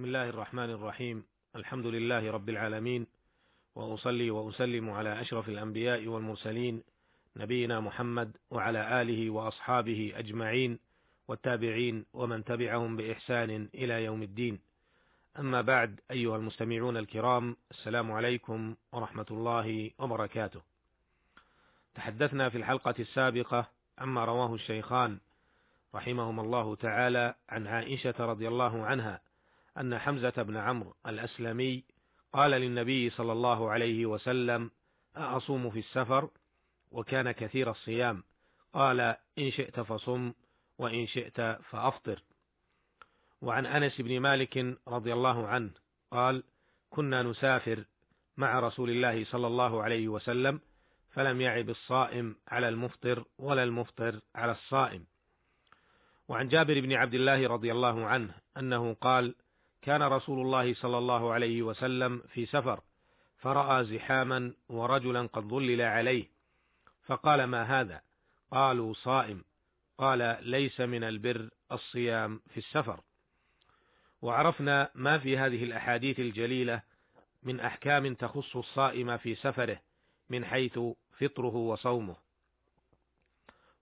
بسم الله الرحمن الرحيم. الحمد لله رب العالمين. وأصلي وأسلم على أشرف الأنبياء والمرسلين نبينا محمد وعلى آله وأصحابه أجمعين والتابعين ومن تبعهم بإحسان إلى يوم الدين. أما بعد أيها المستمعون الكرام السلام عليكم ورحمة الله وبركاته. تحدثنا في الحلقة السابقة عما رواه الشيخان رحمهما الله تعالى عن عائشة رضي الله عنها أن حمزة بن عمرو الأسلمي قال للنبي صلى الله عليه وسلم أصوم في السفر؟ وكان كثير الصيام. قال إن شئت فصم وإن شئت فأفطر. وعن أنس بن مالك رضي الله عنه قال كنا نسافر مع رسول الله صلى الله عليه وسلم فلم يعب الصائم على المفطر ولا المفطر على الصائم. وعن جابر بن عبد الله رضي الله عنه أنه قال كان رسول الله صلى الله عليه وسلم في سفر فرأى زحاما ورجلا قد ظلل عليه فقال ما هذا؟ قالوا صائم. قال ليس من البر الصيام في السفر. وعرفنا ما في هذه الأحاديث الجليلة من أحكام تخص الصائم في سفره من حيث فطره وصومه.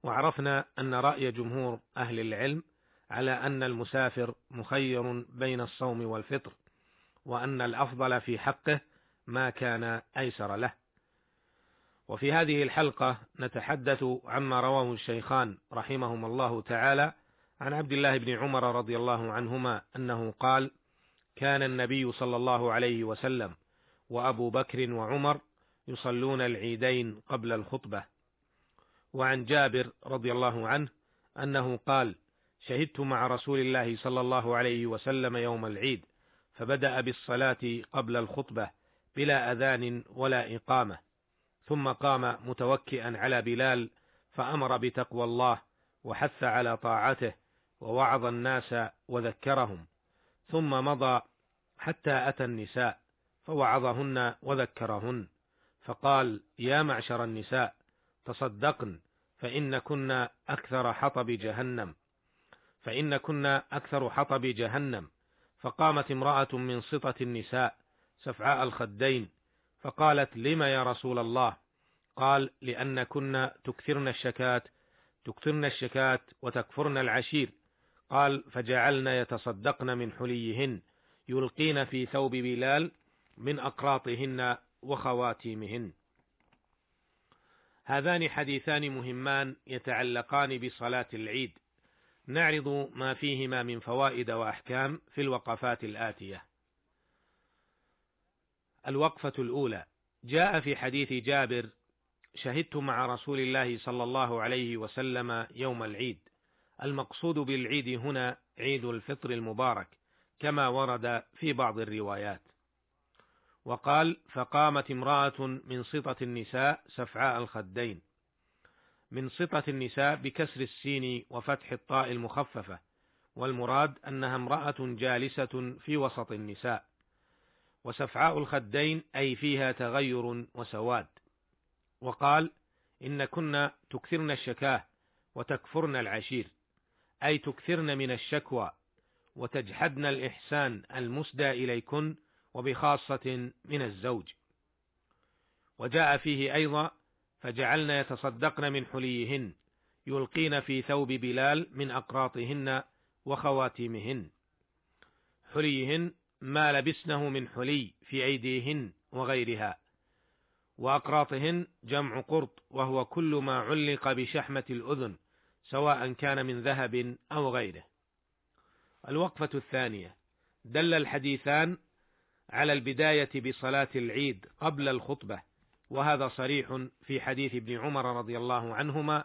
وعرفنا أن رأي جمهور أهل العلم على أن المسافر مخير بين الصوم والفطر وأن الأفضل في حقه ما كان أيسر له. وفي هذه الحلقة نتحدث عما رواه الشيخان رحمهما الله تعالى عن عبد الله بن عمر رضي الله عنهما أنه قال كان النبي صلى الله عليه وسلم وأبو بكر وعمر يصلون العيدين قبل الخطبة. وعن جابر رضي الله عنه أنه قال شهدت مع رسول الله صلى الله عليه وسلم يوم العيد فبدأ بالصلاة قبل الخطبة بلا أذان ولا إقامة ثم قام متوكئا على بلال فأمر بتقوى الله وحث على طاعته ووعظ الناس وذكرهم ثم مضى حتى أتى النساء فوعظهن وذكرهن فقال يا معشر النساء تصدقن فإن كنا أكثر حطب جهنم. فإن كنا أكثر حطب جهنم فقامت امرأة من سطة النساء سفعاء الخدين فقالت لم يا رسول الله؟ قال لأن كنا تكثرن الشكات تكثرن الشكات وتكفرن العشير. قال فجعلن يتصدقن من حليهن يلقين في ثوب بلال من أقراطهن وخواتيمهن. هذان حديثان مهمان يتعلقان بصلاة العيد. نعرض ما فيهما من فوائد وأحكام في الوقفات الآتية. الوقفة الأولى. جاء في حديث جابر شهدت مع رسول الله صلى الله عليه وسلم يوم العيد. المقصود بالعيد هنا عيد الفطر المبارك كما ورد في بعض الروايات. وقال فقامت امرأة من سطة النساء سفعاء الخدين. من صفة النساء بكسر السين وفتح الطاء المخففة والمراد أنها امرأة جالسة في وسط النساء. وسفعاء الخدين أي فيها تغير وسواد. وقال إن كنا تكثرن الشكاه وتكفرن العشير أي تكثرن من الشكوى وتجحدن الإحسان المسدى إليكن وبخاصة من الزوج. وجاء فيه أيضا فجعلن يتصدقن من حليهن يلقين في ثوب بلال من أقراطهن وخواتيمهن. حليهن ما لبسنه من حلي في أيديهن وغيرها. وأقراطهن جمع قرط وهو كل ما علق بشحمة الأذن سواء كان من ذهب أو غيره. الوقفة الثانية. دل الحديثان على البداية بصلاة العيد قبل الخطبة. وهذا صريح في حديث ابن عمر رضي الله عنهما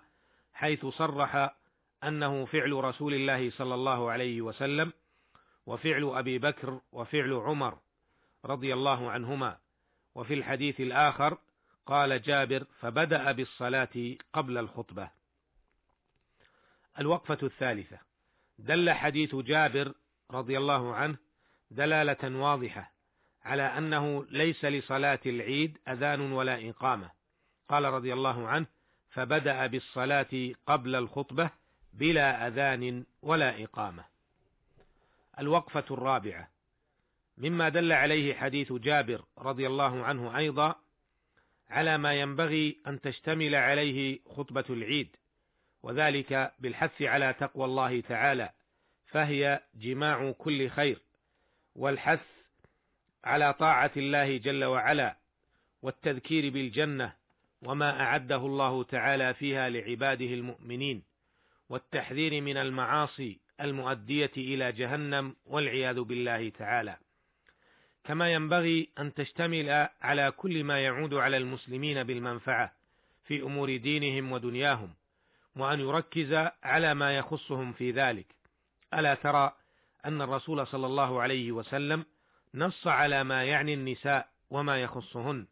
حيث صرح أنه فعل رسول الله صلى الله عليه وسلم وفعل أبي بكر وفعل عمر رضي الله عنهما. وفي الحديث الآخر قال جابر فبدأ بالصلاة قبل الخطبة. الوقفة الثالثة. دل حديث جابر رضي الله عنه دلالة واضحة على أنه ليس لصلاة العيد أذان ولا إقامة. قال رضي الله عنه فبدأ بالصلاة قبل الخطبة بلا أذان ولا إقامة. الوقفة الرابعة. مما دل عليه حديث جابر رضي الله عنه أيضا على ما ينبغي أن تشتمل عليه خطبة العيد وذلك بالحث على تقوى الله تعالى فهي جماع كل خير والحث على طاعة الله جل وعلا والتذكير بالجنة وما أعده الله تعالى فيها لعباده المؤمنين والتحذير من المعاصي المؤدية إلى جهنم والعياذ بالله تعالى. كما ينبغي أن تشتمل على كل ما يعود على المسلمين بالمنفعة في أمور دينهم ودنياهم وأن يركز على ما يخصهم في ذلك. ألا ترى أن الرسول صلى الله عليه وسلم نص على ما يعني النساء وما يخصهن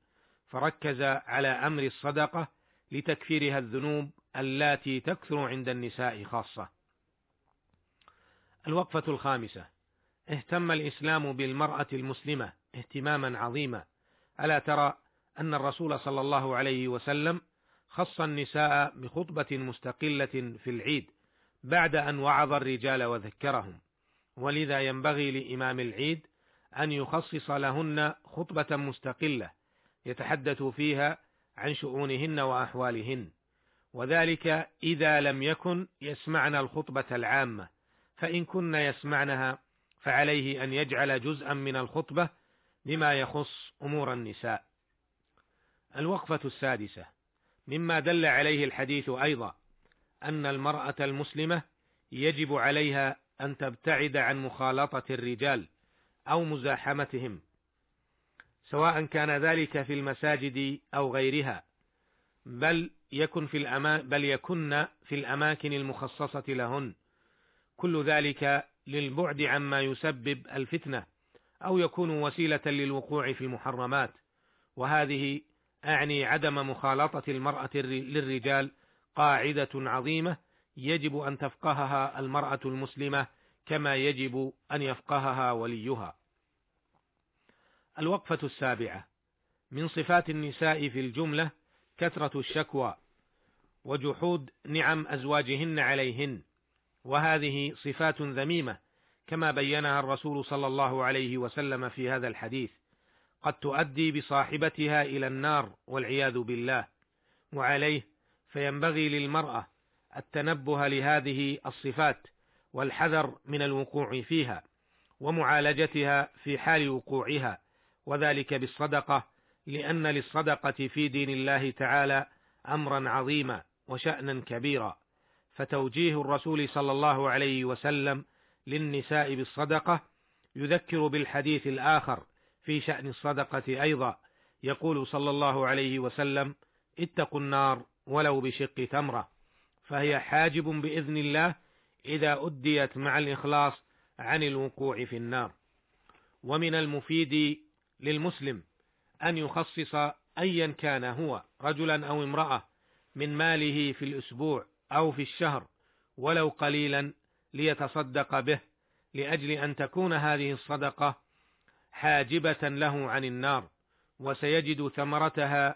فركز على أمر الصدقة لتكفيرها الذنوب اللاتي تكثر عند النساء خاصة. الوقفة الخامسة: اهتم الإسلام بالمرأة المسلمة اهتماما عظيما، ألا ترى أن الرسول صلى الله عليه وسلم خص النساء بخطبة مستقلة في العيد بعد أن وعظ الرجال وذكرهم، ولذا ينبغي لإمام العيد أن يخصص لهن خطبة مستقلة يتحدث فيها عن شؤونهن وأحوالهن، وذلك إذا لم يكن يسمعن الخطبة العامة، فإن كن يسمعنها فعليه أن يجعل جزءا من الخطبة بما يخص أمور النساء. الوقفة السادسة. مما دل عليه الحديث أيضا أن المرأة المسلمة يجب عليها أن تبتعد عن مخالطة الرجال أو مزاحمتهم، سواء كان ذلك في المساجد أو غيرها، بل يكن في الأما بل يكن في الأماكن المخصصة لهن، كل ذلك للبعد عما يسبب الفتنة أو يكون وسيلة للوقوع في المحرمات، وهذه أعني عدم مخالطة المرأة للرجال قاعدة عظيمة يجب أن تفقهها المرأة المسلمة كما يجب أن يفقهها وليها. الوقفة السابعة. من صفات النساء في الجملة كثرة الشكوى وجحود نعم أزواجهن عليهن، وهذه صفات ذميمة كما بينها الرسول صلى الله عليه وسلم في هذا الحديث، قد تؤدي بصاحبتها إلى النار والعياذ بالله، وعليه فينبغي للمرأة التنبه لهذه الصفات والحذر من الوقوع فيها ومعالجتها في حال وقوعها وذلك بالصدقة لأن للصدقة في دين الله تعالى أمرا عظيما وشأنا كبيرا. فتوجيه الرسول صلى الله عليه وسلم للنساء بالصدقة يذكر بالحديث الآخر في شأن الصدقة أيضا. يقول صلى الله عليه وسلم اتقوا النار ولو بشق تمرة. فهي حاجب بإذن الله إذا أديت مع الإخلاص عن الوقوع في النار. ومن المفيد للمسلم أن يخصص أيا كان هو رجلا أو امرأة من ماله في الأسبوع أو في الشهر ولو قليلا ليتصدق به لأجل أن تكون هذه الصدقة حاجبة له عن النار وسيجد ثمرتها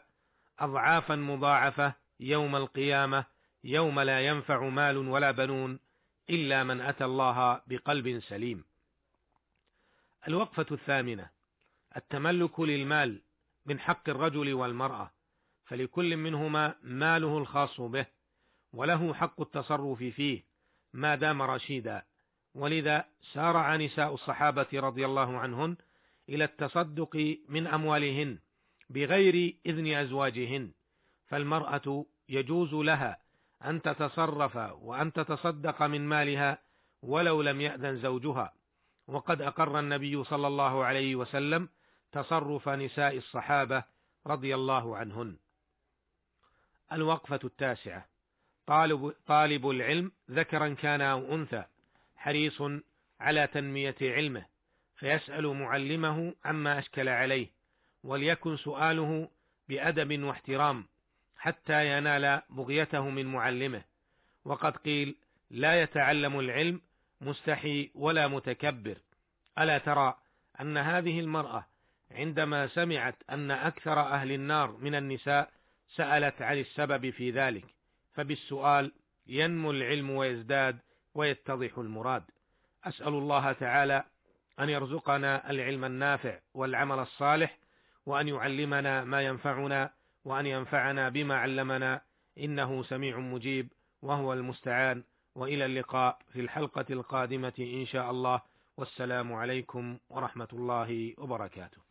أضعافا مضاعفة يوم القيامة يوم لا ينفع مال ولا بنون إلا من أتى الله بقلب سليم. الوقفة الثامنة: التملك للمال من حق الرجل والمرأة، فلكل منهما ماله الخاص به، وله حق التصرف فيه ما دام رشيدا، ولذا سارع نساء الصحابة رضي الله عنهن إلى التصدق من أموالهن بغير إذن أزواجهن، فالمرأة يجوز لها أن تتصرف وأن تتصدق من مالها ولو لم يأذن زوجها. وقد أقر النبي صلى الله عليه وسلم تصرف نساء الصحابة رضي الله عنهن. الوقفة التاسعة. طالب, طالب العلم ذكرا كان أو أنثى حريص على تنمية علمه فيسأل معلمه عما أشكل عليه وليكن سؤاله بأدب واحترام. حتى ينال بغيته من معلمه. وقد قيل لا يتعلم العلم مستحي ولا متكبر. ألا ترى أن هذه المرأة عندما سمعت أن أكثر أهل النار من النساء سألت عن السبب في ذلك فبالسؤال ينمو العلم ويزداد ويتضح المراد. أسأل الله تعالى أن يرزقنا العلم النافع والعمل الصالح وأن يعلمنا ما ينفعنا وأن ينفعنا بما علمنا إنه سميع مجيب وهو المستعان وإلى اللقاء في الحلقة القادمة إن شاء الله. والسلام عليكم ورحمة الله وبركاته.